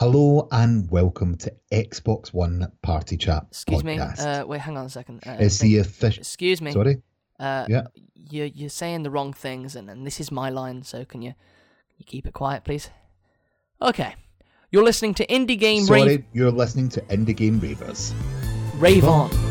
Hello and welcome to Xbox One Party Chat. Excuse podcast. me. Uh, wait, hang on a second. Uh, It's the official. Excuse me. Sorry. Uh, Yeah. You're you're saying the wrong things, and, and this is my line. So can you can you keep it quiet, please? Okay. You're listening to Indie Game Sorry, Rave, you're listening to Indie Game Ravers. Rave On.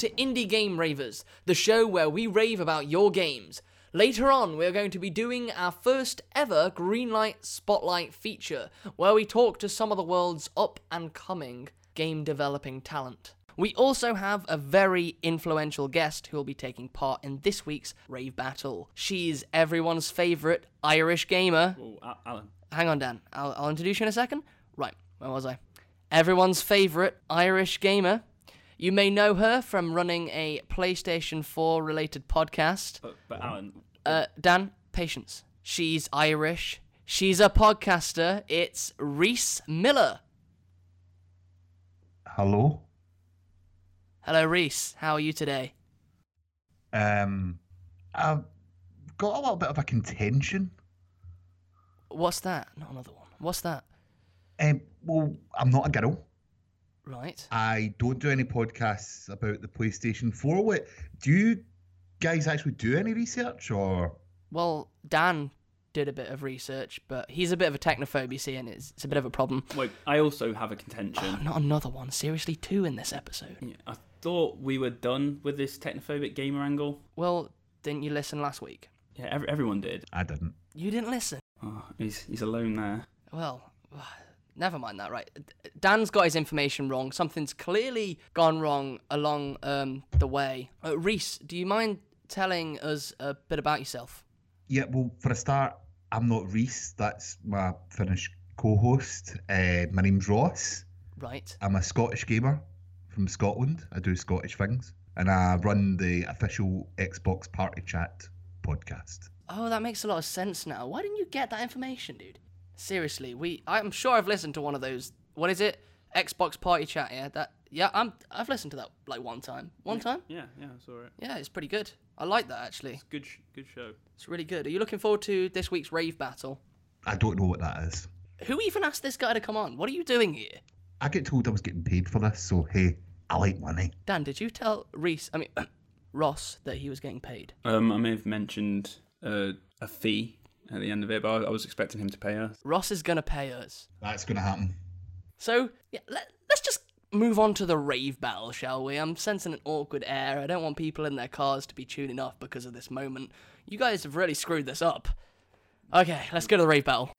To Indie Game Ravers, the show where we rave about your games. Later on, we're going to be doing our first ever Greenlight Spotlight feature, where we talk to some of the world's up and coming game developing talent. We also have a very influential guest who will be taking part in this week's Rave Battle. She's everyone's favourite Irish gamer. Oh, Alan. Hang on, Dan. I'll, I'll introduce you in a second. Right, where was I? Everyone's favourite Irish gamer. You may know her from running a PlayStation 4 related podcast. But, but Alan, Uh, Dan, patience. She's Irish. She's a podcaster. It's Reese Miller. Hello. Hello, Reese. How are you today? Um, I've got a little bit of a contention. What's that? Not another one. What's that? Um, well, I'm not a girl. Right. I don't do any podcasts about the PlayStation 4. What do you guys actually do any research or? Well, Dan did a bit of research, but he's a bit of a technophobe, you see, and it's, it's a bit of a problem. wait, I also have a contention. Oh, not another one. Seriously, two in this episode. Yeah, I thought we were done with this technophobic gamer angle. Well, didn't you listen last week? Yeah, ev- everyone did. I didn't. You didn't listen. Oh, he's he's alone there. Well, never mind that. Right, Dan's got his information wrong. Something's clearly gone wrong along um, the way. Uh, Reese, do you mind telling us a bit about yourself? Yeah, well, for a start, I'm not Reese. That's my Finnish co-host. Uh, my name's Ross. Right. I'm a Scottish gamer from Scotland. I do Scottish things, and I run the official Xbox Party Chat podcast. Oh, that makes a lot of sense now. Why didn't you get that information, dude? Seriously, we. I'm sure I've listened to one of those. What is it? Xbox Party Chat. Yeah, that. Yeah, I'm. I've listened to that like one time. One time. Yeah, yeah, I saw it. Yeah, it's pretty good. I like that actually. Good, sh- good show. It's really good. Are you looking forward to this week's rave battle? I don't know what that is. Who even asked this guy to come on? What are you doing here? I get told I was getting paid for this, so hey, I like money. Dan, did you tell Reese, I mean, Ross, that he was getting paid? Um, I may have mentioned uh, a fee at the end of it, but I, I was expecting him to pay us. Ross is going to pay us. That's going to happen. So, yeah, let, let's just move on to the rave battle, shall we? I'm sensing an awkward air. I don't want people in their cars to be tuning off because of this moment. You guys have really screwed this up. Okay, let's go to the rave battle.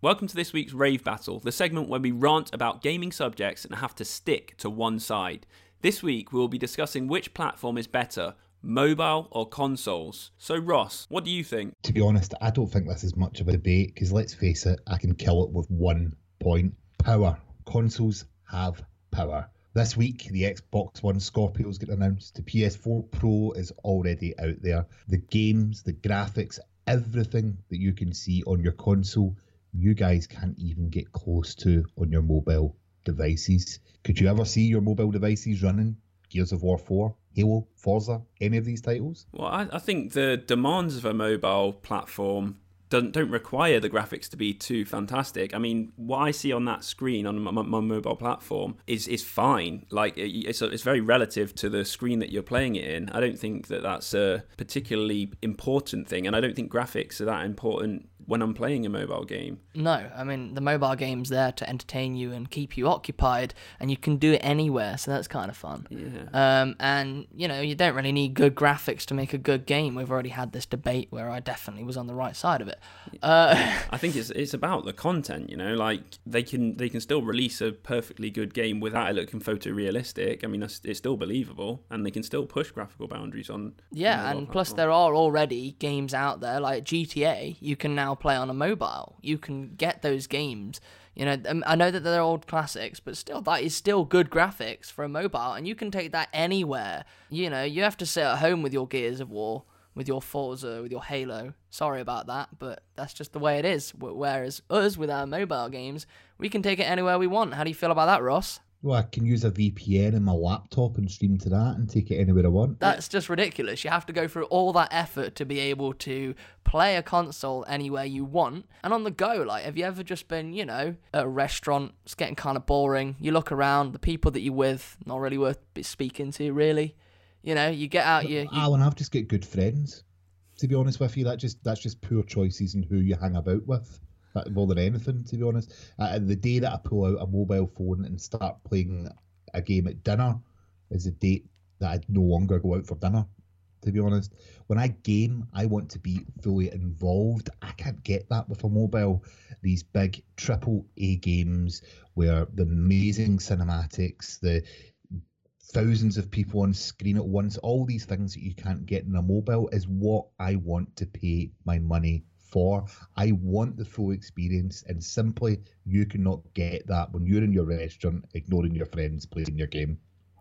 Welcome to this week's Rave Battle, the segment where we rant about gaming subjects and have to stick to one side. This week we will be discussing which platform is better, mobile or consoles. So, Ross, what do you think? To be honest, I don't think this is much of a debate because let's face it, I can kill it with one point power. Consoles have power. This week, the Xbox One Scorpio is getting announced. The PS4 Pro is already out there. The games, the graphics, everything that you can see on your console, you guys can't even get close to on your mobile devices. Could you ever see your mobile devices running Gears of War 4, Halo, Forza, any of these titles? Well, I, I think the demands of a mobile platform don't don't require the graphics to be too fantastic. I mean, what I see on that screen on my, my mobile platform is is fine. Like it, it's it's very relative to the screen that you're playing it in. I don't think that that's a particularly important thing, and I don't think graphics are that important when I'm playing a mobile game. No, I mean, the mobile game's there to entertain you and keep you occupied, and you can do it anywhere, so that's kind of fun. Yeah. Um, and, you know, you don't really need good graphics to make a good game. We've already had this debate where I definitely was on the right side of it. Uh, I think it's it's about the content, you know. Like they can they can still release a perfectly good game without it looking photorealistic. I mean, it's, it's still believable, and they can still push graphical boundaries on. yeah, and plus there are already games out there like GTA. You can now play on a mobile. You can get those games. You know, um, I know that they're old classics, but still, that is still good graphics for a mobile, and you can take that anywhere. You know, you have to sit at home with your Gears of War, with your Forza, with your Halo. Sorry about that, but that's just the way it is. Whereas us, with our mobile games, we can take it anywhere we want. How do you feel about that, Ross? Well, I can use a VPN in my laptop and stream to that and take it anywhere I want. That's just ridiculous. You have to go through all that effort to be able to play a console anywhere you want and on the go. Like, have you ever just been, you know, at a restaurant, it's getting kind of boring. You look around, the people that you're with, not really worth speaking to, really. You know, you get out, you. you... Alan, I've just got good friends. To be honest with you, that just that's just poor choices and who you hang about with more than anything, to be honest. Uh, the day that I pull out a mobile phone and start playing a game at dinner is a date that I no longer go out for dinner. To be honest, when I game, I want to be fully involved. I can't get that with a mobile. These big triple A games where the amazing cinematics, the thousands of people on screen at once, all these things that you can't get in a mobile is what I want to pay my money for. I want the full experience, and simply you cannot get that when you're in your restaurant, ignoring your friends playing your game.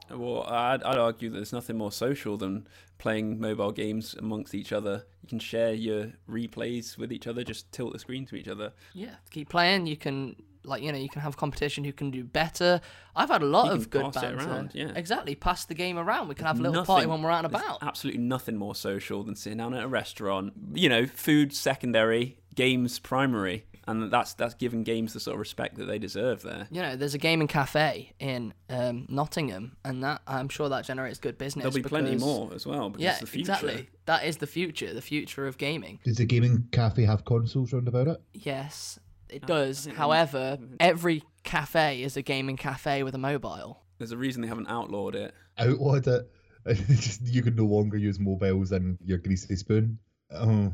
Well, I'd, I'd argue that there's nothing more social than playing mobile games amongst each other. You can share your replays with each other, just tilt the screen to each other. Yeah, keep playing. You can like you know you can have competition who can do better. I've had a lot of good banter. Around, yeah. Exactly, pass the game around. We can have a little nothing, party when we're out and about. Absolutely nothing more social than sitting down at a restaurant. You know, food secondary, games primary and that's that's giving games the sort of respect that they deserve there. You know, there's a gaming cafe in um, Nottingham, and that I'm sure that generates good business. There'll be because, plenty more as well. yeah, exactly. That is the future, the future of gaming. Does the gaming cafe have consoles round about it? Yes, it does. However, every cafe is a gaming cafe with a mobile. There's a reason they haven't outlawed it. Outlawed it. Just you can no longer use mobiles and your greasy spoon. Oh.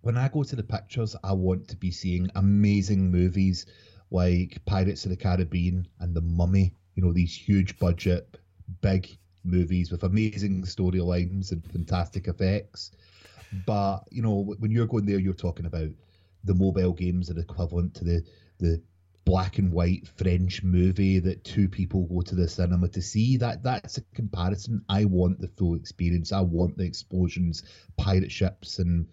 When I go to the pictures, I want to be seeing amazing movies like Pirates of the Caribbean and The Mummy. You know, these huge budget, big movies with amazing storylines and fantastic effects. But, you know, when you're going there, you're talking about the mobile games are equivalent to the the black and white French movie that two people go to the cinema to see. That that's a comparison. I want the full experience. I want the explosions, pirate ships, and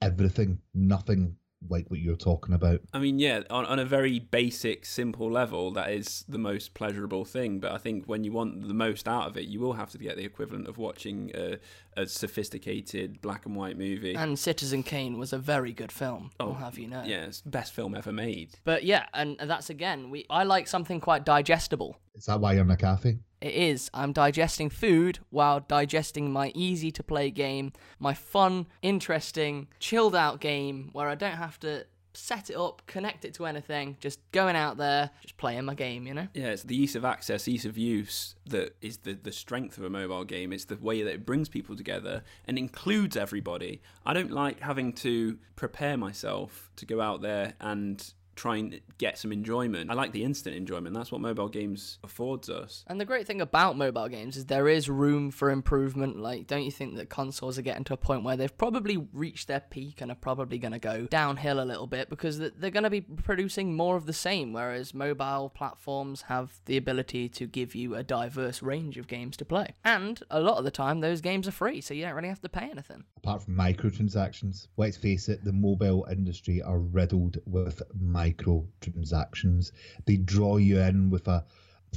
everything. Nothing like what you're talking about. I mean, yeah, on, on a very basic, simple level, that is the most pleasurable thing. But I think when you want the most out of it, you will have to get the equivalent of watching a, a sophisticated black and white movie. And Citizen Kane was a very good film. Oh, I'll have you know. Yeah, it's best film ever made. But yeah, and that's again, we I like something quite digestible. Is that why you're in a cafe? It is. I'm digesting food while digesting my easy to play game, my fun, interesting, chilled out game where I don't have to set it up, connect it to anything, just going out there, just playing my game, you know? Yeah, it's the ease of access, ease of use that is the, the strength of a mobile game. It's the way that it brings people together and includes everybody. I don't like having to prepare myself to go out there and try and get some enjoyment. I like the instant enjoyment. That's what mobile games affords us. And the great thing about mobile games is there is room for improvement. Like, don't you think that consoles are getting to a point where they've probably reached their peak and are probably going to go downhill a little bit because they're going to be producing more of the same, whereas mobile platforms have the ability to give you a diverse range of games to play. And a lot of the time, those games are free, so you don't really have to pay anything. Apart from microtransactions, let's face it, the mobile industry are riddled with microtransactions microtransactions. They draw you in with a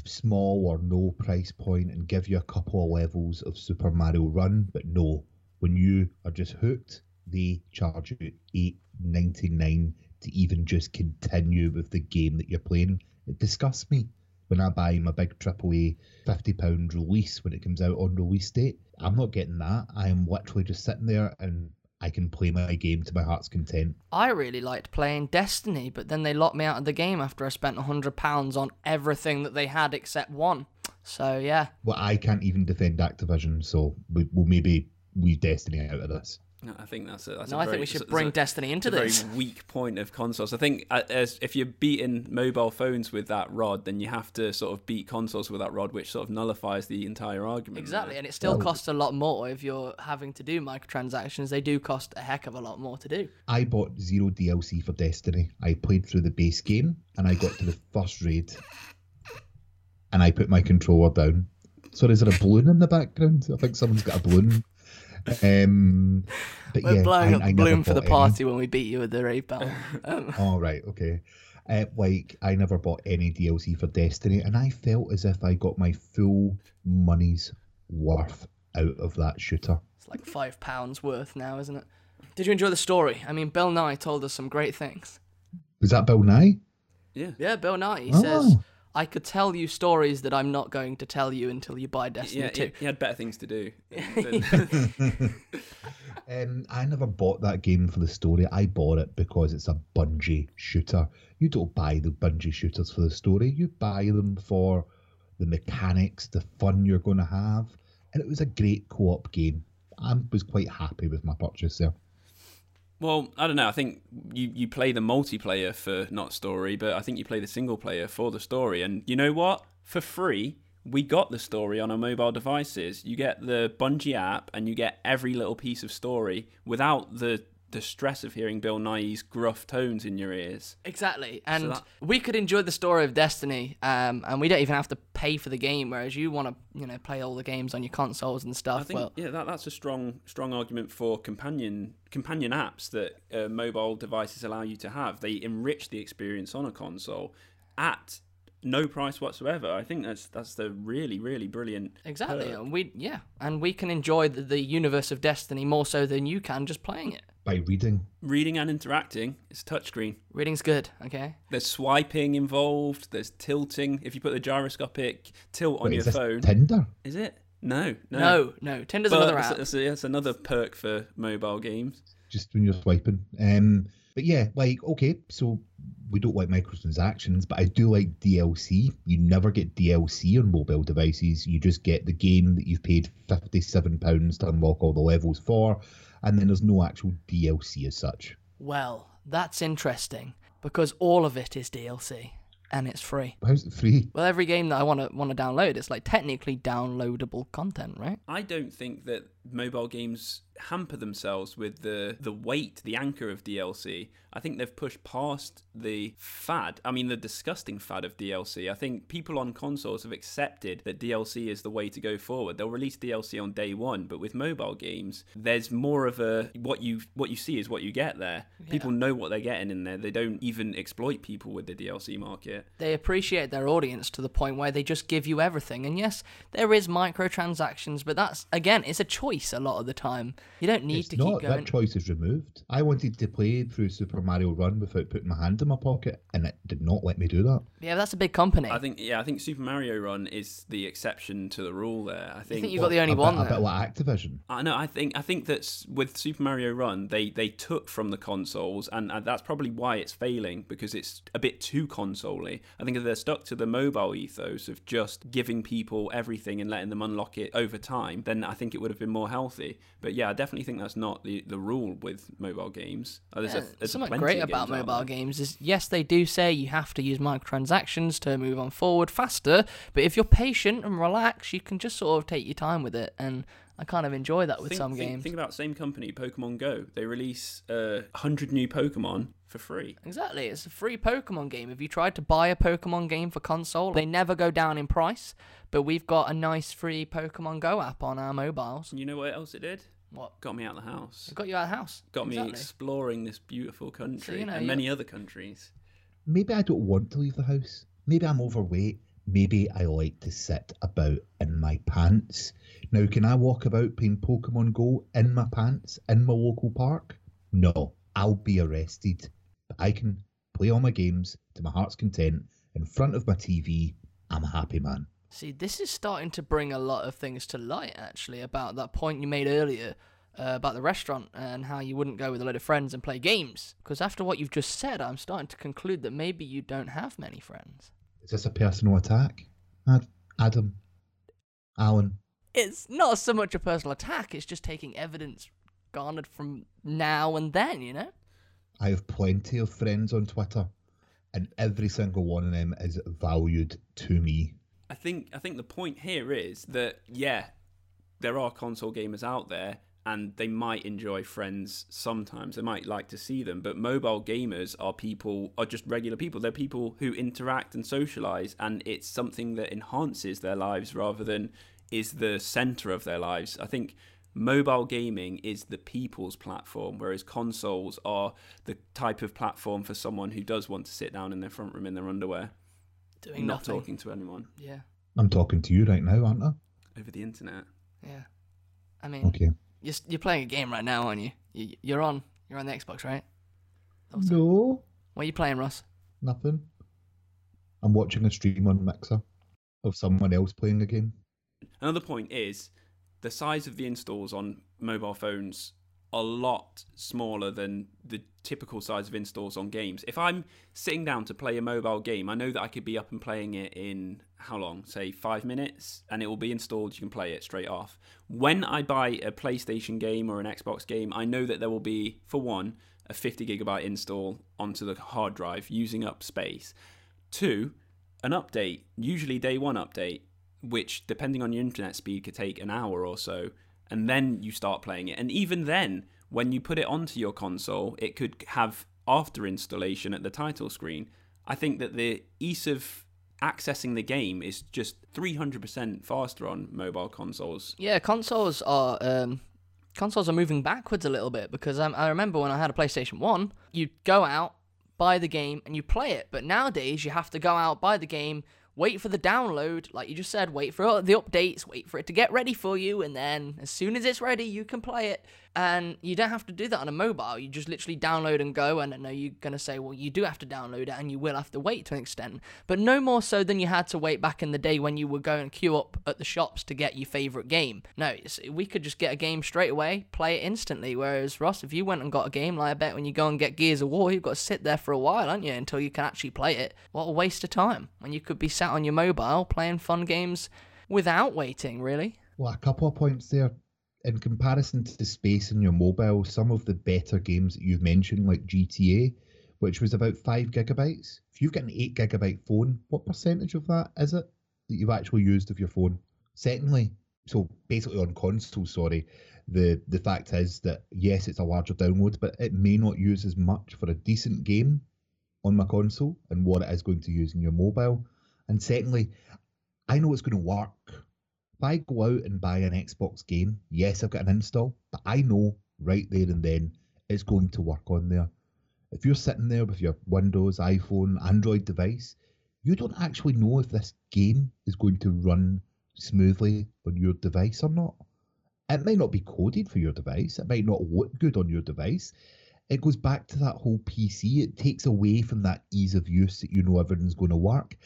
small or no price point and give you a couple of levels of Super Mario Run, but no, when you are just hooked, they charge you eight ninety nine to even just continue with the game that you're playing. It disgusts me when I buy my big AAA fifty pound release when it comes out on release date. I'm not getting that. I am literally just sitting there and I can play my game to my heart's content. I really liked playing Destiny, but then they locked me out of the game after I spent £100 on everything that they had except one. So, yeah. Well, I can't even defend Activision, so we, will maybe leave Destiny out of this. I think that's a. That's No, a I very, think we should bring a- Destiny into a this. very weak point of consoles. I think uh, as if you're beating mobile phones with that rod, then you have to sort of beat consoles with that rod, which sort of nullifies the entire argument. Exactly, there. and it still Well- costs a lot more if you're having to do microtransactions. They do cost a heck of a lot more to do. I bought zero DLC for Destiny. I played through the base game and I got to the first raid and I put my controller down. Sorry, is there a balloon in the background? I think someone's got a balloon. Um, but We're yeah, blowing I, up I the never balloon for the bought any. party when we beat you at the raid battle. Um, Oh right, okay. Uh, like I never bought any DLC for Destiny, and I felt as if I got my full money's worth out of that shooter. it's like five pounds worth now, isn't it? Did you enjoy the story? I mean, Bill Nye told us some great things. Was that Bill Nye? Yeah. Yeah, Bill Nye. He Oh. says, "I could tell you stories that I'm not going to tell you until you buy Destiny Yeah, 2. he, he had better things to do. than- Um, I never bought that game for the story. I bought it because it's a Bungie shooter. You don't buy the Bungie shooters for the story. You buy them for the mechanics, the fun you're going to have, and it was a great co-op game. I was quite happy with my purchase there. Well, I don't know. I think you, you play the multiplayer for not story, but I think you play the single player for the story. And you know what? For free, we got the story on our mobile devices. You get the Bungie app, and you get every little piece of story without the the stress of hearing Bill Nye's gruff tones in your ears. Exactly, and that- we could enjoy the story of Destiny, um, and we don't even have to pay for the game. Whereas you want to, you know, play all the games on your consoles and I stuff. think well, yeah, that, that's a strong strong argument for companion companion apps that uh, mobile devices allow you to have. They enrich the experience on a console at no price whatsoever. I think that's that's the really really brilliant. exactly, perk. and we yeah, and we can enjoy the, the universe of Destiny more so than you can just playing it. By reading, Reading and interacting. It's touchscreen. Reading's good, okay. There's swiping involved. There's tilting. If you put the gyroscopic tilt on Wait, your is phone, Tinder? is it? No, no, No, no, Tinder's But another it's, app. it's, it's another perk for mobile games. just when you're swiping. Um, but yeah, like okay, so we don't like microtransactions, but I do like DLC. You never get DLC on mobile devices. You just get the game that you've paid fifty-seven pounds to unlock all the levels for, and then there's no actual DLC as such. Well, that's interesting because all of it is DLC and it's free. How's it free? Well, every game that I want to want to download, it's like technically downloadable content, right? I don't think that mobile games hamper themselves with the the weight, the anchor of DLC. I think they've pushed past the fad. I mean, the disgusting fad of DLC. I think people on consoles have accepted that DLC is the way to go forward. They'll release DLC on day one, but with mobile games, there's more of a what you what you see is what you get there. People know what they're getting in there. They don't even exploit people with the DLC market. They appreciate their audience to the point where they just give you everything. And yes, there is microtransactions, but that's again, it's a choice a lot of the time. You don't need It's to not. keep going. That choice is removed. I wanted to play through Super Mario Run without putting my hand in my pocket, and it did not let me do that. yeah, that's a big company. I think yeah, I think Super Mario Run is the exception to the rule there. I think, think you've got the only a one Bit, a there. bit like Activision. I know. I think I think that's with Super Mario Run, they they took from the consoles, and, and that's probably why it's failing because it's a bit too console-y. I think if they're stuck to the mobile ethos of just giving people everything and letting them unlock it over time, then I think it would have been more healthy. But yeah, I definitely think that's not the, the rule with mobile games. Uh, There's Yeah, a, there's something great about games mobile games is yes, they do say you have to use microtransactions to move on forward faster, but if you're patient and relax, you can just sort of take your time with it. And I kind of enjoy that with think, some think, games. Think about same company, Pokemon Go. They release uh, 100 new Pokemon for free. Exactly, it's a free Pokemon game. If you tried to buy a Pokemon game for console, they never go down in price. But we've got a nice free Pokemon Go app on our mobiles. And you know what else it did? What? Got me out of the house. It got you out of the house. Got me exploring this beautiful country you know, and you- many other countries. Maybe I don't want to leave the house. Maybe I'm overweight. Maybe I like to sit about in my pants. Now, can I walk about playing Pokemon Go in my pants in my local park? No, I'll be arrested. But I can play all my games to my heart's content in front of my TV. I'm a happy man. See, this is starting to bring a lot of things to light, actually, about that point you made earlier uh, about the restaurant and how you wouldn't go with a load of friends and play games. Because after what you've just said, I'm starting to conclude that maybe you don't have many friends. Is this a personal attack? Ad- Adam? Alan? It's not so much a personal attack, it's just taking evidence garnered from now and then, you know? I have plenty of friends on Twitter, and every single one of them is valued to me. I think I think the point here is that yeah, there are console gamers out there and they might enjoy friends sometimes. They might like to see them, but mobile gamers are people are just regular people. They're people who interact and socialize and it's something that enhances their lives rather than is the center of their lives. I think mobile gaming is the people's platform, whereas consoles are the type of platform for someone who does want to sit down in their front room in their underwear, Doing not nothing. talking to anyone Yeah, I'm talking to you right now, aren't I? over the internet. yeah. I mean, Okay. you're, you're playing a game right now, aren't you? you? You're on. You're on the Xbox, right? Thought so. No, What are you playing, Russ? nothing. I'm watching a stream on Mixer of someone else playing a game. Another point is the size of the installs on mobile phones a lot smaller than the typical size of installs on games. If I'm sitting down to play a mobile game, I know that I could be up and playing it in how long? Say 5 minutes and it will be installed, you can play it straight off. When I buy a PlayStation game or an Xbox game, I know that there will be for one a 50 gigabyte install onto the hard drive using up space. Two, an update, usually day one update, which depending on your internet speed could take an hour or so, and then you start playing it. And even then, when you put it onto your console, it could have after installation at the title screen. I think that the ease of accessing the game is just 300% faster on mobile consoles. Yeah, consoles are um, consoles are moving backwards a little bit because um, I remember when I had a PlayStation One, you'd go out, buy the game, and you play it. But nowadays, you have to go out, buy the game, wait for the download, like you just said, wait for the updates, wait for it to get ready for you, and then as soon as it's ready, you can play it. And you don't have to do that on a mobile. You just literally download and go. And I know you're going to say, well, you do have to download it and you will have to wait to an extent. But no more so than you had to wait back in the day when you were going queue up at the shops to get your favourite game. No, we could just get a game straight away, play it instantly. Whereas, Ross, if you went and got a game, like I bet when you go and get Gears of War, you've got to sit there for a while, aren't you, until you can actually play it. What a waste of time when you could be sat on your mobile playing fun games without waiting, really. Well, a couple of points there. In comparison to the space in your mobile, some of the better games that you've mentioned, like GTA, which was about five gigabytes. If you've got an eight gigabyte phone, what percentage of that is it that you've actually used of your phone? Secondly, so basically on console, sorry, the the fact is that yes, it's a larger download, but it may not use as much for a decent game on my console and what it is going to use in your mobile. And secondly, I know it's going to work. If I go out and buy an Xbox game, yes, I've got an install, but I know right there and then it's going to work on there. If you're sitting there with your Windows, iPhone, Android device, you don't actually know if this game is going to run smoothly on your device or not. It might not be coded for your device, it might not look good on your device. It goes back to that whole PC. It takes away from that ease of use that you know everything's going to work.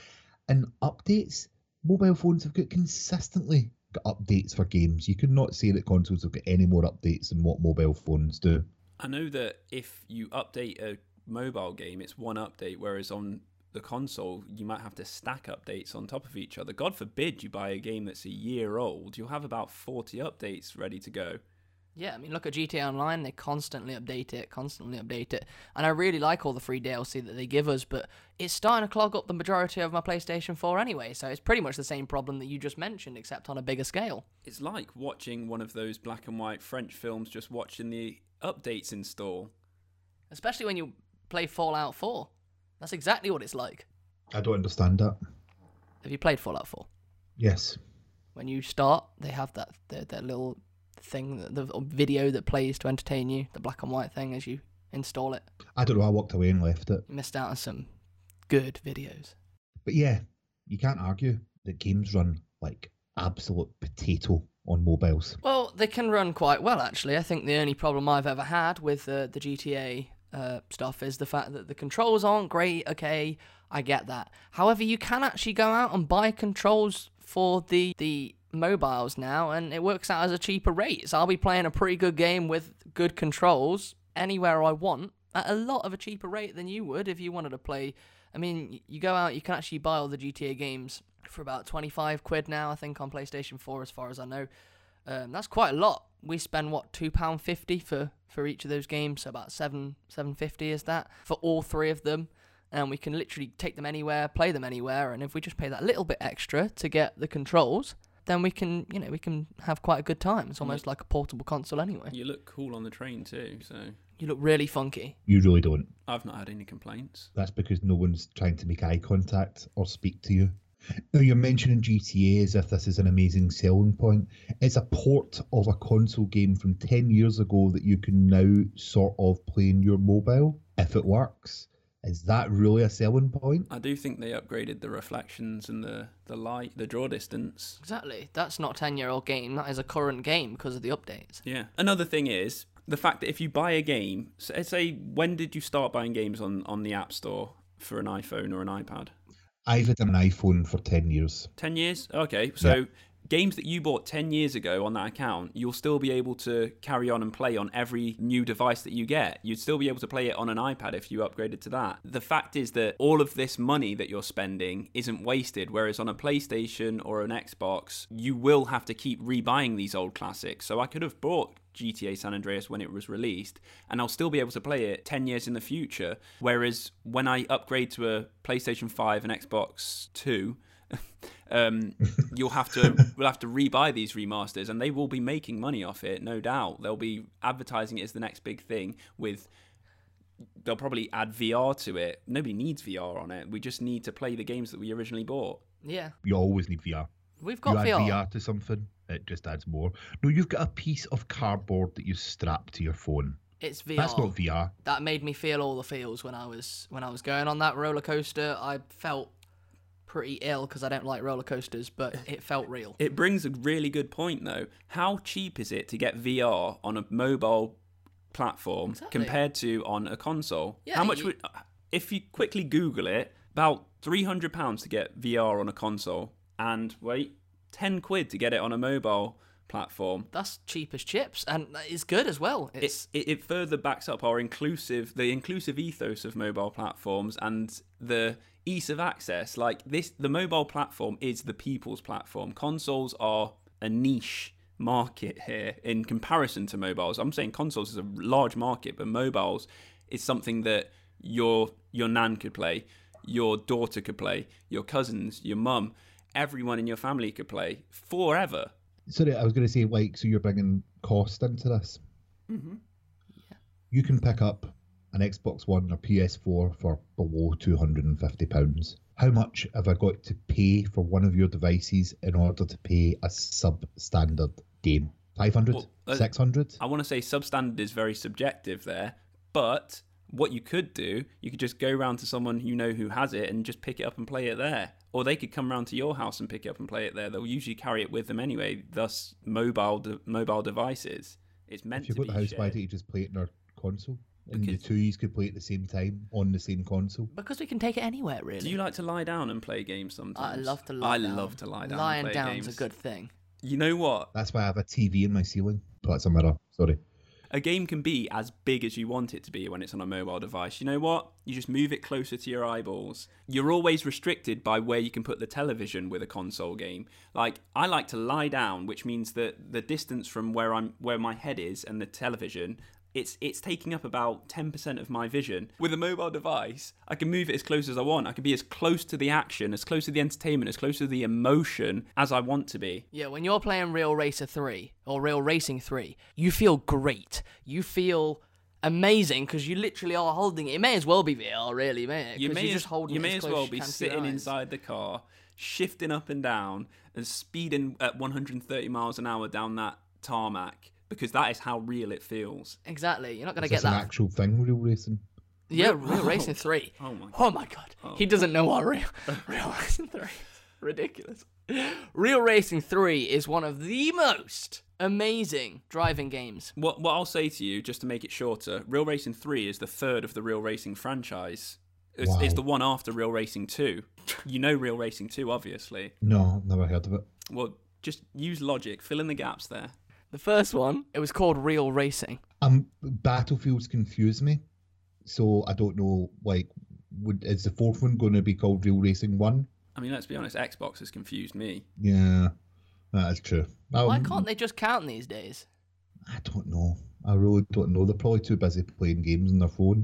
And updates, mobile phones have got consistently got updates for games. You cannot say that consoles have got any more updates than what mobile phones do. I know that if you update a mobile game, it's one update, whereas on the console, you might have to stack updates on top of each other. God forbid you buy a game that's a year old, you'll have about 40 updates ready to go. Yeah, I mean, look at GTA Online. They constantly update it, constantly update it. And I really like all the free DLC that they give us, but it's starting to clog up the majority of my PlayStation 4 anyway. So it's pretty much the same problem that you just mentioned, except on a bigger scale. It's like watching one of those black and white French films, just watching the updates install. Especially when you play Fallout 4. That's exactly what it's like. I don't understand that. Have you played Fallout 4? Yes. When you start, they have that their, their little thing, the video that plays to entertain you, the black and white thing as you install it. I don't know. I walked away and left it. You missed out on some good videos. But yeah, you can't argue that games run like absolute potato on mobiles. Well, they can run quite well, actually. I think the only problem I've ever had with uh, the GTA uh, stuff is the fact that the controls aren't great. Okay, I get that. However, you can actually go out and buy controls for the the mobiles now, and it works out as a cheaper rate. So I'll be playing a pretty good game with good controls anywhere I want at a lot of a cheaper rate than you would if you wanted to play. I mean, you go out, you can actually buy all the GTA games for about 25 quid now, I think, on PlayStation 4, as far as I know. Um, that's quite a lot we spend what two pound fifty for for each of those games, so about seven seven fifty is that for all three of them, and we can literally take them anywhere, play them anywhere, and if we just pay that little bit extra to get the controls, then we can you know we can have quite a good time. It's almost like a portable console anyway. You look cool on the train too, so You look really funky. You really don't. I've not had any complaints. That's because no one's trying to make eye contact or speak to you. Now, you're mentioning GTA as if this is an amazing selling point. It's a port of a console game from 10 years ago that you can now sort of play in your mobile if it works. Is that really a selling point? I do think they upgraded the reflections and the, the light, the draw distance. Exactly. That's not a ten year old game. That is a current game because of the updates. Yeah. Another thing is the fact that if you buy a game, so eh, say when did you start buying games on, on the App Store for an iPhone or an iPad? I've had an iPhone for 10 years. 10 years? Okay. So games that you bought 10 years ago on that account, you'll still be able to carry on and play on every new device that you get. You'd still be able to play it on an iPad if you upgraded to that. The fact is that all of this money that you're spending isn't wasted, whereas on a PlayStation or an Xbox, you will have to keep rebuying these old classics. So I could have bought GTA San Andreas when it was released, and I'll still be able to play it 10 years in the future. Whereas when I upgrade to a PlayStation 5 and Xbox 2, um, you'll have to we'll have to rebuy these remasters, and they will be making money off it, no doubt. They'll be advertising it as the next big thing. With they'll probably add VR to it. Nobody needs VR on it. We just need to play the games that we originally bought. Yeah, You always need VR. we've You got add VR. VR to something, it just adds more. No, you've got a piece of cardboard that you strap to your phone. It's VR. That's not VR. that made me feel all the feels when I was when I was going on that roller coaster. I felt pretty ill because I don't like roller coasters, but it felt real. It brings a really good point though. How cheap is it to get VR on a mobile platform Exactly. compared to on a console? Yeah, How much you- would uh, if you quickly Google it? About three hundred pounds to get VR on a console, and wait, ten quid to get it on a mobile platform. That's cheap as chips, and it's good as well. It's It, it, it further backs up our inclusive, the inclusive ethos of mobile platforms and the ease of access. Like this, the mobile platform is the people's platform. Consoles are a niche market here in comparison to mobiles. I'm saying consoles is a large market, but mobiles is something that your your nan could play, your daughter could play, your cousins, your mum, everyone in your family could play forever. Sorry, I was going to say, like, so you're bringing cost into this. Mm-hmm. You can pick up an Xbox One or PS4 for below £250. How much have I got to pay for one of your devices in order to pay a substandard game? 500? Well, uh, 600? I want to say substandard is very subjective there, but what you could do, you could just go round to someone you know who has it and just pick it up and play it there. Or they could come round to your house and pick it up and play it there. They'll usually carry it with them anyway. Thus, mobile de- mobile devices. It's meant If you've to got be the house, why shared. don't you just play it in our console? And Because- the two yous could play at the same time on the same console. because we can take it anywhere. Really, Do you like to lie down and play games sometimes? I sometimes? love to lie I down. love to lie down. Lying and play down's games. a good thing. You know what? That's why I have a TV in my ceiling. Oh, that's a mirror. Sorry. A game can be as big as you want it to be when it's on a mobile device. You know what? You just move it closer to your eyeballs. You're always restricted by where you can put the television with a console game. Like I like to lie down, which means that the distance from where I'm where my head is and the television it's it's taking up about 10% of my vision. With a mobile device, I can move it as close as I want. I can be as close to the action, as close to the entertainment, as close to the emotion as I want to be. Yeah, when you're playing Real Racer 3 or Real Racing 3, you feel great. You feel amazing because you literally are holding it. It may as well be VR, really, may it? you may you're as, just holding you it may as as well be you can to your sitting inside the car, shifting up and down and speeding at 130 miles an hour down that tarmac because that is how real it feels. Exactly. You're not going Is to this get an that. actual thing, real racing? Yeah, Real- Real Racing 3. Oh my Oh my god. Oh. He doesn't know what Real, Real Racing 3. Ridiculous. Real Racing 3 is one of the most amazing driving games. What what I'll say to you just to make it shorter, Real Racing 3 is the third of the Real Racing franchise. It's, it's the one after Real Racing 2. You know Real Racing 2 obviously. No, never heard of it. Well, just use logic, fill in the gaps there. The first one, it was called Real Racing. Um, battlefields confuse me, so I don't know. Like, would is the fourth one going to be called Real Racing One? I mean, let's be honest, Xbox has confused me. Yeah, that is true. Why Um, can't they just count these days? I don't know. I really don't know. They're probably too busy playing games on their phone.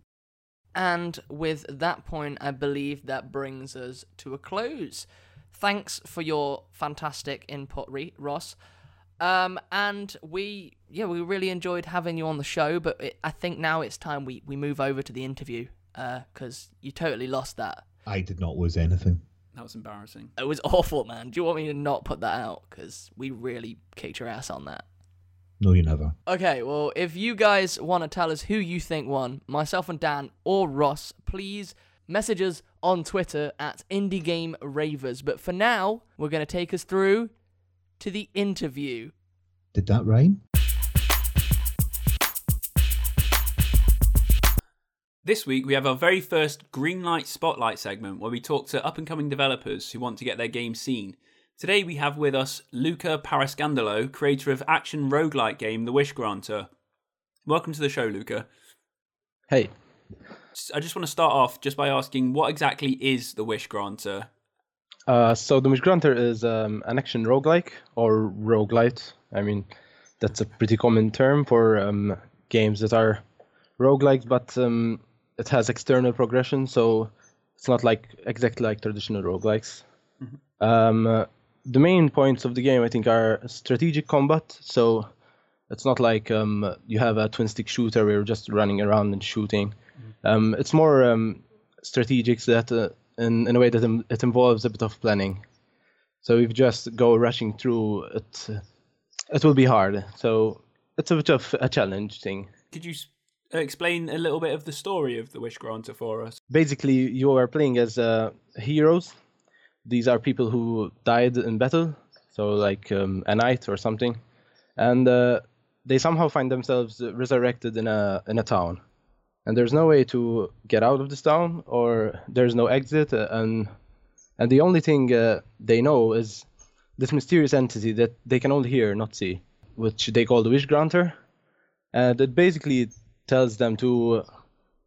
And with that point, I believe that brings us to a close. Thanks for your fantastic input, Re- Ross. Um, and we, yeah, we really enjoyed having you on the show. But it, I think now it's time we, we move over to the interview because uh, you totally lost that. I did not lose anything. That was embarrassing. It was awful, man. Do you want me to not put that out? Because we really kicked your ass on that. No, you never. Okay, well, if you guys want to tell us who you think won, myself and Dan or Ross, please message us on Twitter at Indie Game Ravers. But for now, we're going to take us through to the interview. Did that rhyme? This week, we have our very first Greenlight Spotlight segment where we talk to up and coming developers who want to get their game seen. Today, we have with us Luka Parascandalo, creator of action roguelike game The Wish Granter. Welcome to the show, Luka. Hey. I just want to start off just by asking what exactly is The Wish Granter? Uh, so, The Wish Granter is um, an action roguelike or roguelite. I mean, that's a pretty common term for um, games that are roguelikes, but um, it has external progression, so it's not like exactly like traditional roguelikes. Mm-hmm. Um, uh, the main points of the game, I think, are strategic combat. So it's not like um, you have a twin stick shooter where you're just running around and shooting. Mm-hmm. Um, it's more um, strategics that, uh, in, in a way that it involves a bit of planning. So if you just go rushing through, it it will be hard. So it's a bit of a challenge thing. Could you explain a little bit of the story of the Wish Granter for us? Basically, you are playing as uh, heroes. These are people who died in battle, so like um, a knight or something, and uh, they somehow find themselves resurrected in a in a town, and there's no way to get out of this town, or there's no exit, uh, and and the only thing uh, they know is this mysterious entity that they can only hear, not see, which they call the Wish Granter, and it basically tells them to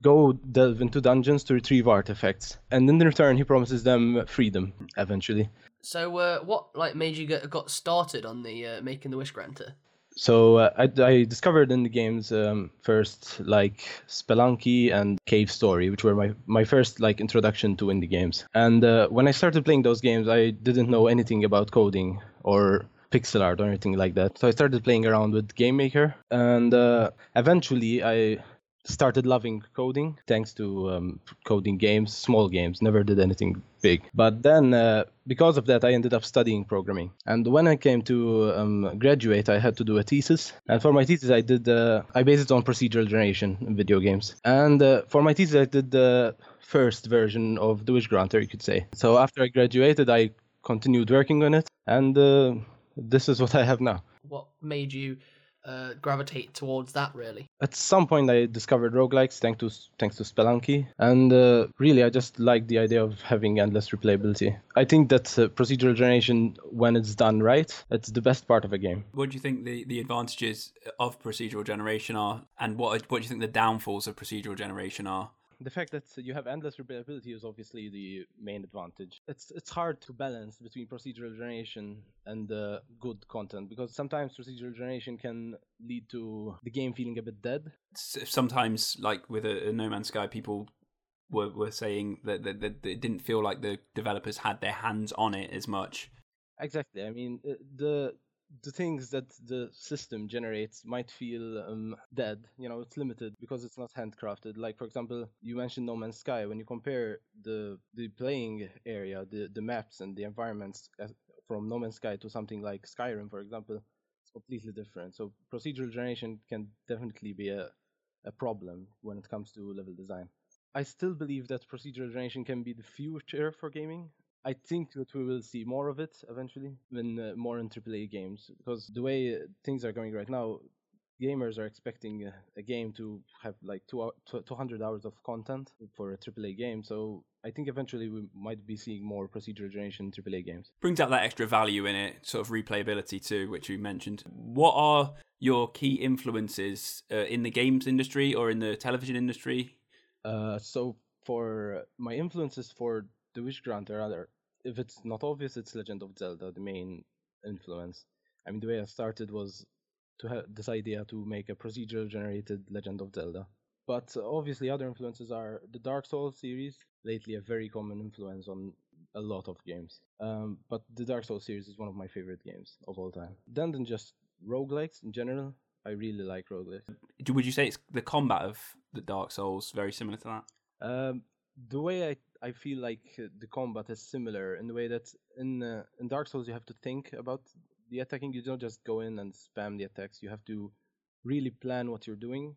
go delve into dungeons to retrieve artifacts, and in return, he promises them freedom eventually. So, uh, what like made you get got started on the uh, making the Wish Granter? So uh, I, I, discovered in the games um, first like Spelunky and Cave Story, which were my, my first like introduction to indie games. And uh, when I started playing those games, I didn't know anything about coding or pixel art or anything like that. So I started playing around with Game Maker, and uh, eventually I started loving coding thanks to um, coding games, small games. Never did anything big. But then, uh, because of that, I ended up studying programming. And when I came to um, graduate, I had to do a thesis. And for my thesis, I did uh, I based it on procedural generation in video games. And uh, for my thesis, I did the first version of the Wish Granter, you could say. So after I graduated, I continued working on it, and uh, this is what I have now. What made you uh, gravitate towards that really? At some point, I discovered roguelikes thanks to thanks to Spelunky, and uh, really, I just like the idea of having endless replayability. I think that uh, procedural generation, when it's done right, it's the best part of a game. What do you think the, the advantages of procedural generation are, and what what do you think the downfalls of procedural generation are? The fact that you have endless replayability is obviously the main advantage. It's it's hard to balance between procedural generation and uh, good content because sometimes procedural generation can lead to the game feeling a bit dead. Sometimes, like with a, a No Man's Sky, people were were saying that, that, that it didn't feel like the developers had their hands on it as much. Exactly. I mean, uh, the the things that the system generates might feel um, dead. You know, it's limited because it's not handcrafted. Like for example, you mentioned No Man's Sky. When you compare the the playing area, the the maps and the environments from No Man's Sky to something like Skyrim, for example, it's completely different. So procedural generation can definitely be a a problem when it comes to level design. I still believe that procedural generation can be the future for gaming. I think that we will see more of it eventually, when uh, more in AAA games, because the way things are going right now, gamers are expecting a, a game to have like two, 200 hours of content for a AAA game. So I think eventually we might be seeing more procedural generation AAA games. Brings out that extra value in it, sort of replayability too, which you mentioned. What are your key influences uh, in the games industry or in the television industry? Uh, so for my influences for the Wish Granter rather if it's not obvious, it's Legend of Zelda, the main influence. I mean, the way I started was to have this idea to make a procedural generated Legend of Zelda. But obviously, other influences are the Dark Souls series, lately a very common influence on a lot of games. Um, but the Dark Souls series is one of my favorite games of all time. Then, than just roguelikes in general, I really like roguelikes. Would you say it's the combat of the Dark Souls very similar to that? Um, the way I, I feel like uh, the combat is similar in the way that in uh, in Dark Souls you have to think about the attacking. You don't just go in and spam the attacks. You have to really plan what you're doing,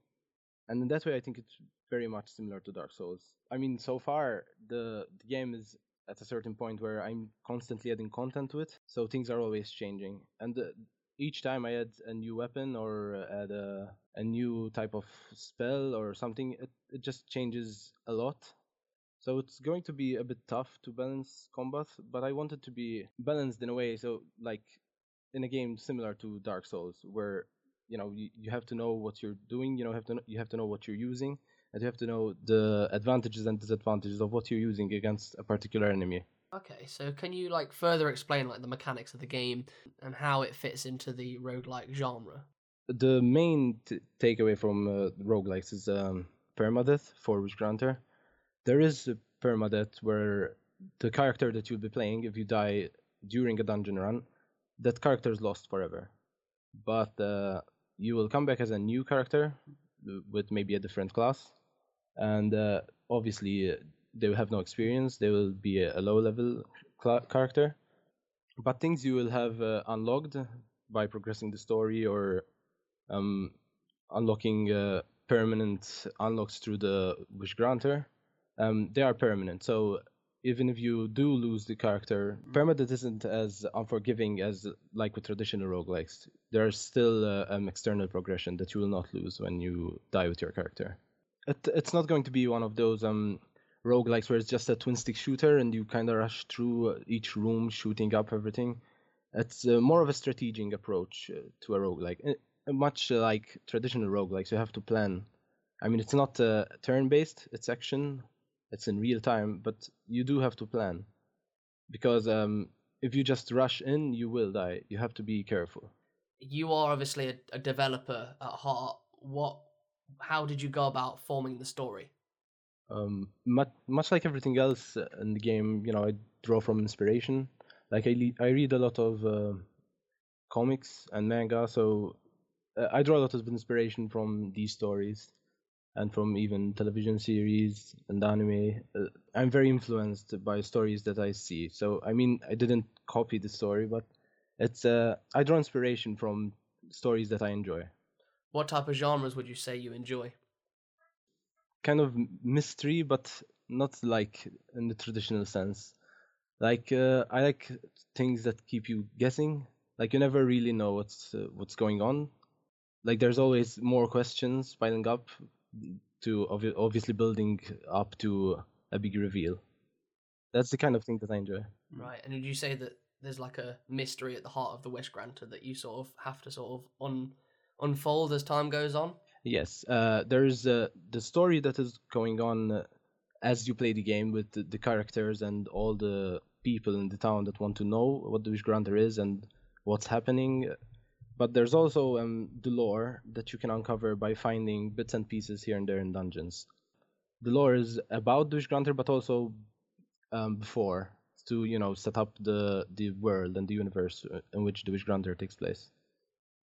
and in that way I think it's very much similar to Dark Souls. I mean, so far the the game is at a certain point where I'm constantly adding content to it, so things are always changing, and uh, each time I add a new weapon or add a, a new type of spell or something, it, it just changes a lot. So it's going to be a bit tough to balance combat, but I want it to be balanced in a way so like in a game similar to Dark Souls, where you know you, you have to know what you're doing, you know have to know, you have to know what you're using, and you have to know the advantages and disadvantages of what you're using against a particular enemy. Okay, so can you like further explain like the mechanics of the game and how it fits into the roguelike genre? The main t- takeaway from uh, roguelikes is um, permadeath for Wishgranter. There is a permadeath where the character that you'll be playing, if you die during a dungeon run, that character is lost forever. But uh, you will come back as a new character with maybe a different class, and uh, obviously they will have no experience. They will be a, low level cl- character, but things you will have uh, unlocked by progressing the story or um, unlocking uh, permanent unlocks through the Wishgranter, um, they are permanent. So even if you do lose the character, permanent isn't as unforgiving as like with traditional roguelikes. There's still uh, an external progression that you will not lose when you die with your character. It, it's not going to be one of those um, roguelikes where it's just a twin stick shooter and you kind of rush through uh, each room shooting up everything. It's uh, more of a strategic approach uh, to a roguelike. Uh, much like traditional roguelikes, you have to plan. I mean, it's not uh, turn based, it's action, it's in real time, but you do have to plan. Because um, if you just rush in, you will die. You have to be careful. You are obviously a, a developer at heart. What? How did you go about forming the story? um, much, much like everything else in the game, you know, I draw from inspiration. Like I, le- I read a lot of uh, comics and manga, so uh, I draw a lot of inspiration from these stories and from even television series and anime. Uh, I'm very influenced by stories that I see. So I mean, I didn't copy the story, but it's uh, I draw inspiration from stories that I enjoy. What type of genres would you say you enjoy? kind of mystery, but not like in the traditional sense. Like uh, I like things that keep you guessing. Like you never really know what's uh, what's going on. Like there's always more questions piling up to obvi- obviously building up to a big reveal. That's the kind of thing that I enjoy. Right, and did you say that there's like a mystery at the heart of the Wish Granter that you sort of have to sort of un- unfold as time goes on? Yes, uh, there's uh, the story that is going on uh, as you play the game with the, the, characters and all the people in the town that want to know what the Wish Granter is and what's happening. But there's also um, the lore that you can uncover by finding bits and pieces here and there in dungeons. The lore is about the Wishgranter, but also um, before to you know set up the the world and the universe uh, in which the Wishgranter takes place.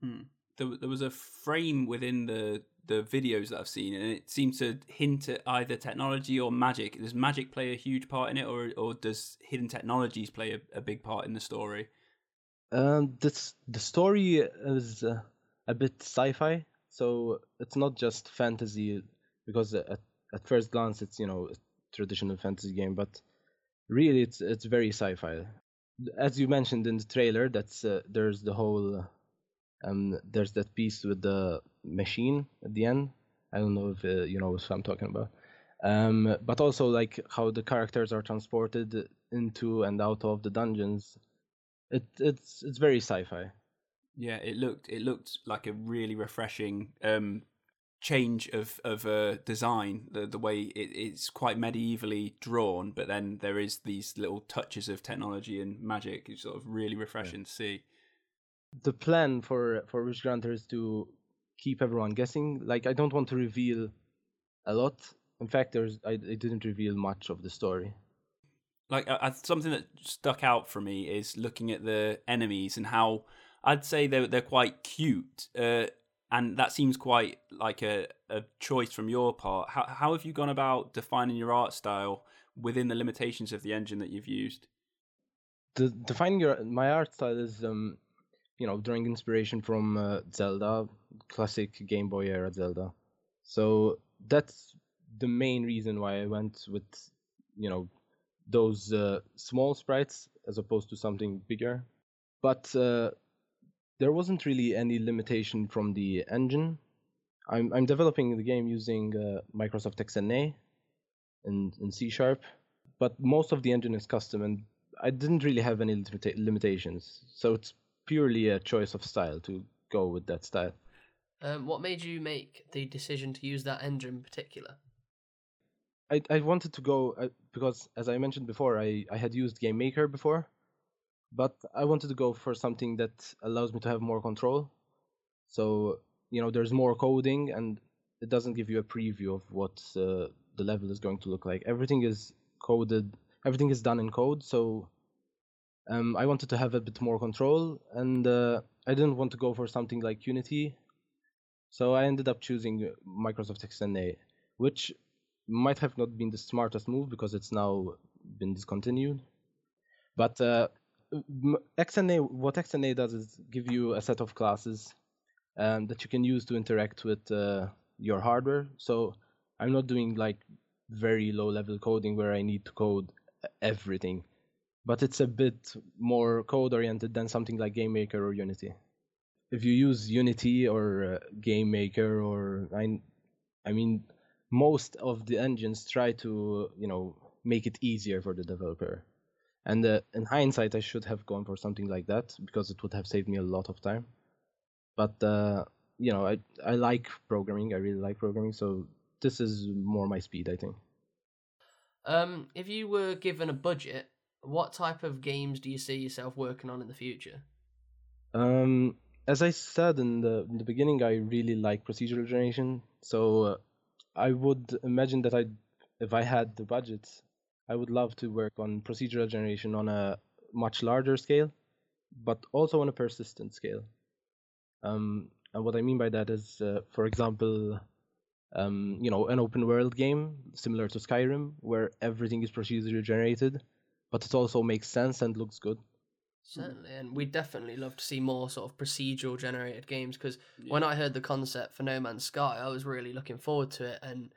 Hmm there, there was a frame within the the videos that I've seen, and it seemed to hint at either technology or magic. Does magic play a huge part in it, or or does hidden technologies play a, a big part in the story? Um, this the story is uh, a bit sci-fi, so it's not just fantasy. Because at at first glance, it's you know a traditional fantasy game, but really it's it's very sci-fi. As you mentioned in the trailer, that's uh, there's the whole um, there's that piece with the machine at the end. I don't know if uh, you know what I'm talking about. Um, but also like how the characters are transported into and out of the dungeons. It it's it's very sci-fi. Yeah, it looked it looked like a really refreshing um, change of of uh, design. The the way it, it's quite medievally drawn, but then there is these little touches of technology and magic. It's sort of really refreshing yeah. to see. the plan for for Wishgranter is to keep everyone guessing. Like I don't want to reveal a lot. In fact, there's I, I didn't reveal much of the story. Like uh, something that stuck out for me is looking at the enemies and how I'd say they're they're quite cute. Uh, and that seems quite like a, a choice from your part. How how have you gone about defining your art style within the limitations of the engine that you've used? Defining your my art style is um you know drawing inspiration from uh, Zelda, classic Game Boy era Zelda. So that's the main reason why I went with you know those uh, small sprites as opposed to something bigger. But uh, there wasn't really any limitation from the engine. I'm I'm developing the game using uh, Microsoft XNA and in C sharp, but most of the engine is custom, and I didn't really have any limita- limitations. So it's purely a choice of style to go with that style. Um, what made you make the decision to use that engine in particular? I I wanted to go uh, because, as I mentioned before, I I had used Game Maker before, but I wanted to go for something that allows me to have more control. So you know, there's more coding, and it doesn't give you a preview of what uh, the level is going to look like. Everything is coded. Everything is done in code. So um, I wanted to have a bit more control, and uh, I didn't want to go for something like Unity. So I ended up choosing Microsoft XNA, which might have not been the smartest move because it's now been discontinued. But uh, XNA, what XNA does is give you a set of classes um, that you can use to interact with uh, your hardware. So I'm not doing like very low level coding where I need to code everything, but it's a bit more code oriented than something like Game Maker or Unity. If you use Unity or uh, Game Maker or I, I mean, most of the engines try to you know make it easier for the developer and uh, in hindsight, I should have gone for something like that because it would have saved me a lot of time. But uh, you know, I I like programming. I really like programming, so this is more my speed, I think. Um, if you were given a budget, what type of games do you see yourself working on in the future? Um, as I said in the in the beginning, I really like procedural generation. So uh, I would imagine that I, if I had the budget, I would love to work on procedural generation on a much larger scale, but also on a persistent scale. Um, and what I mean by that is, uh, for example, um, you know, an open world game similar to Skyrim, where everything is procedurally generated, but it also makes sense and looks good. Certainly, and we'd definitely love to see more sort of procedural generated games because yeah. when I heard the concept for No Man's Sky, I was really looking forward to it, and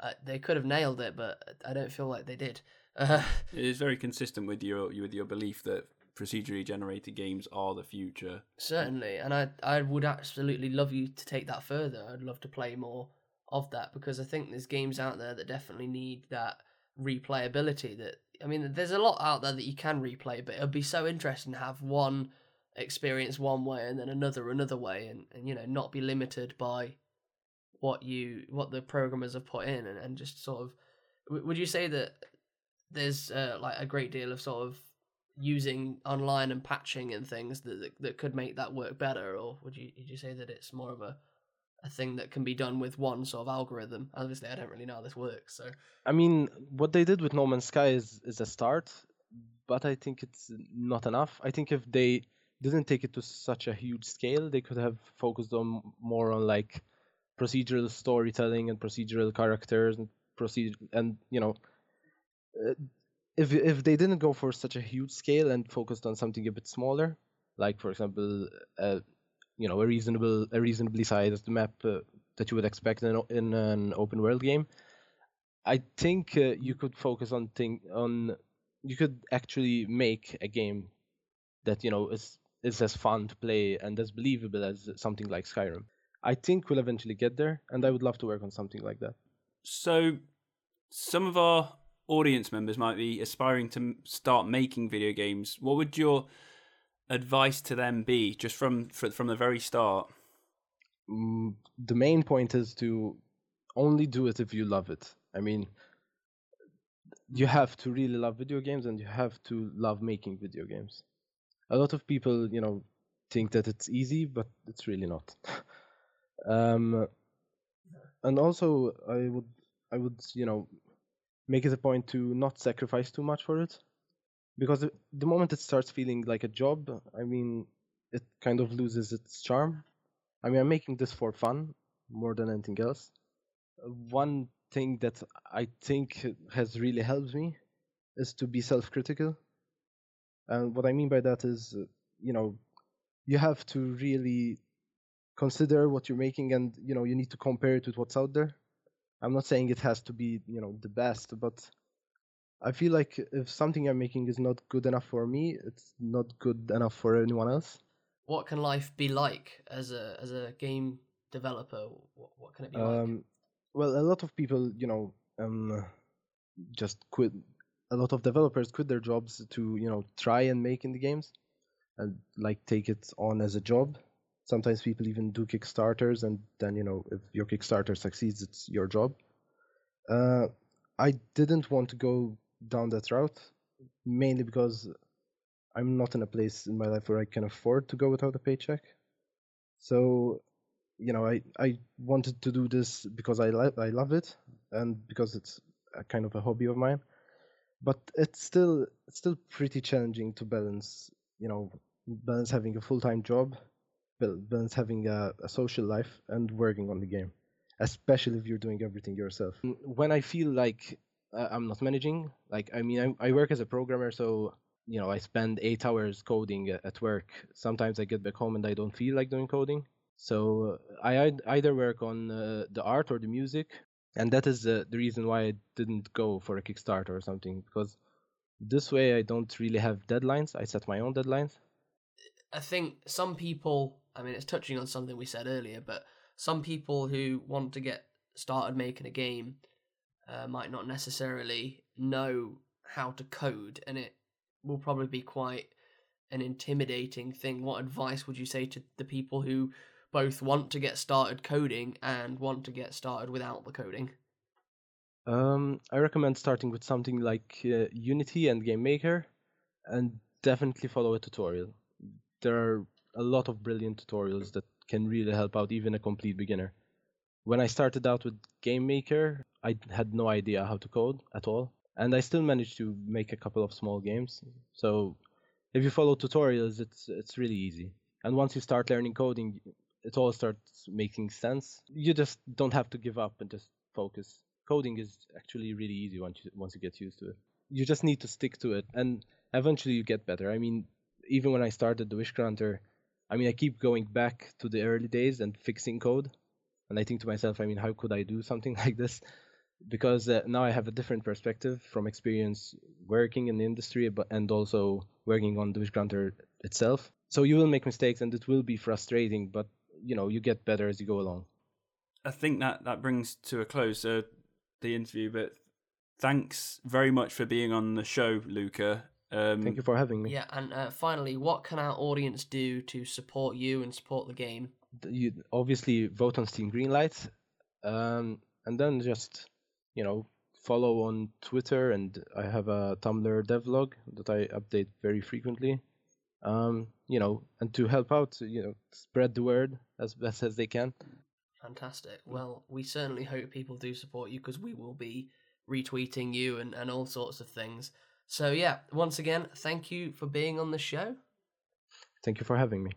uh, they could have nailed it, but I don't feel like they did. Uh, it is very consistent with your with your belief that procedurally generated games are the future. Certainly, and I I would absolutely love you to take that further. I'd love to play more of that because I think there's games out there that definitely need that replayability. That I mean, there's a lot out there that you can replay, but it'd be so interesting to have one experience one way and then another another way, and, and you know not be limited by what you what the programmers have put in and, and just sort of would you say that there's uh, like a great deal of sort of using online and patching and things that, that, that could make that work better or would you would you say that it's more of a a thing that can be done with one sort of algorithm. Obviously i don't really know how this works so. I mean what they did with no man's sky is is a start but i think it's not enough. I think if they didn't take it to such a huge scale they could have focused on more on like procedural storytelling and procedural characters and proceed and you know uh, if if they didn't go for such a huge scale and focused on something a bit smaller like for example uh, you know a reasonable a reasonably sized map uh, that you would expect in, in an open world game i think uh, you could focus on thing on you could actually make a game that you know is is as fun to play and as believable as something like skyrim I think we'll eventually get there, and I would love to work on something like that. So, some of our audience members might be aspiring to start making video games. What would your advice to them be, just from from the very start? Mm, the main point is to only do it if you love it. I mean, you have to really love video games, and you have to love making video games. A lot of people, you know, think that it's easy, but it's really not. um, and also, I would I would you know make it a point to not sacrifice too much for it, because the, moment it starts feeling like a job, I mean, it kind of loses its charm. I mean, I'm making this for fun more than anything else. One thing that I think has really helped me is to be self-critical. And what I mean by that is, uh, you know, you have to really consider what you're making and you know you need to compare it with what's out there i'm not saying it has to be you know the best but i feel like if something i'm making is not good enough for me it's not good enough for anyone else What can life be like as a as a game developer? What, what can it be like? um well a lot of people you know um just quit a lot of developers quit their jobs to you know try and make indie games and like take it on as a job sometimes people even do kickstarters and then you know if your kickstarter succeeds it's your job uh i didn't want to go down that route mainly because i'm not in a place in my life where i can afford to go without a paycheck. So you know i i wanted to do this because i li- i love it and because it's a kind of a hobby of mine. But it's still it's still pretty challenging to balance you know balance having a full-time job balance having a, a social life and working on the game especially if you're doing everything yourself. Mm, when i feel like i'm not managing. Like i mean I, I work as a programmer so you know i spend eight hours coding at work. Sometimes i get back home and i don't feel like doing coding. So i either work on uh, the art or the music and that is uh, the reason why i didn't go for a kickstarter or something because this way i don't really have deadlines. I set my own deadlines. I think some people, I mean, it's touching on something we said earlier, but some people who want to get started making a game uh, might not necessarily know how to code, and it will probably be quite an intimidating thing. What advice would you say to the people who both want to get started coding and want to get started without the coding? Um, I recommend starting with something like uh, Unity and GameMaker, and definitely follow a tutorial. There are a lot of brilliant tutorials that can really help out even a complete beginner. When I started out with GameMaker, I had no idea how to code at all, and I still managed to make a couple of small games. So, if you follow tutorials, it's it's really easy. And once you start learning coding, it all starts making sense. You just don't have to give up and just focus coding is actually really easy once you once you get used to it. You just need to stick to it, and eventually you get better. I mean, even when I started the Wish Granter, I mean, I keep going back to the early days and fixing code, and I think to myself, I mean, how could I do something like this? Because uh, now I have a different perspective from experience working in the industry, but and also working on the Wish Granter itself. So you will make mistakes, and it will be frustrating, but you know, you get better as you go along. I think that that brings to a close uh, the interview. But thanks very much for being on the show, Luka. Um, Thank you for having me. Yeah, and uh, finally, what can our audience do to support you and support the game? you obviously vote on Steam Greenlight, um, and then just you know follow on Twitter, and I have a Tumblr devlog that I update very frequently. Um, you know, and to help out, you know, spread the word as best as they can. Fantastic. Well, we certainly hope people do support you because we will be retweeting you and, and all sorts of things. So, yeah, once again, thank you for being on the show. Thank you for having me.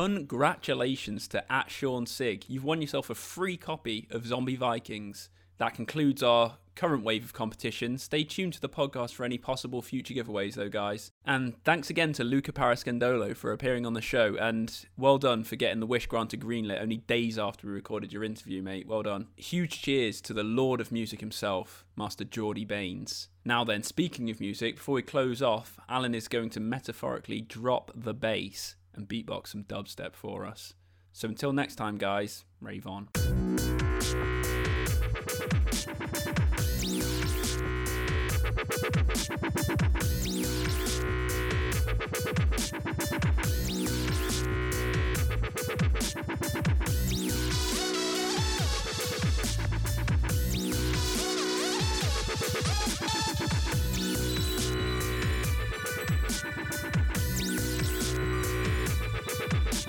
Congratulations to at Sean Sig. You've won yourself a free copy of Zombie Vikings. That concludes our current wave of competition. Stay tuned to the podcast for any possible future giveaways, though, guys. And thanks again to Luka Parascandolo for appearing on the show. And well done for getting the Wishgranter greenlit only days after we recorded your interview, mate. Well done. Huge cheers to the Lord of Music himself, Master Geordie Baines. Now then, speaking of music, before we close off, Allan is going to metaphorically drop the bass and beatbox some dubstep for us. So until next time, guys, rave on.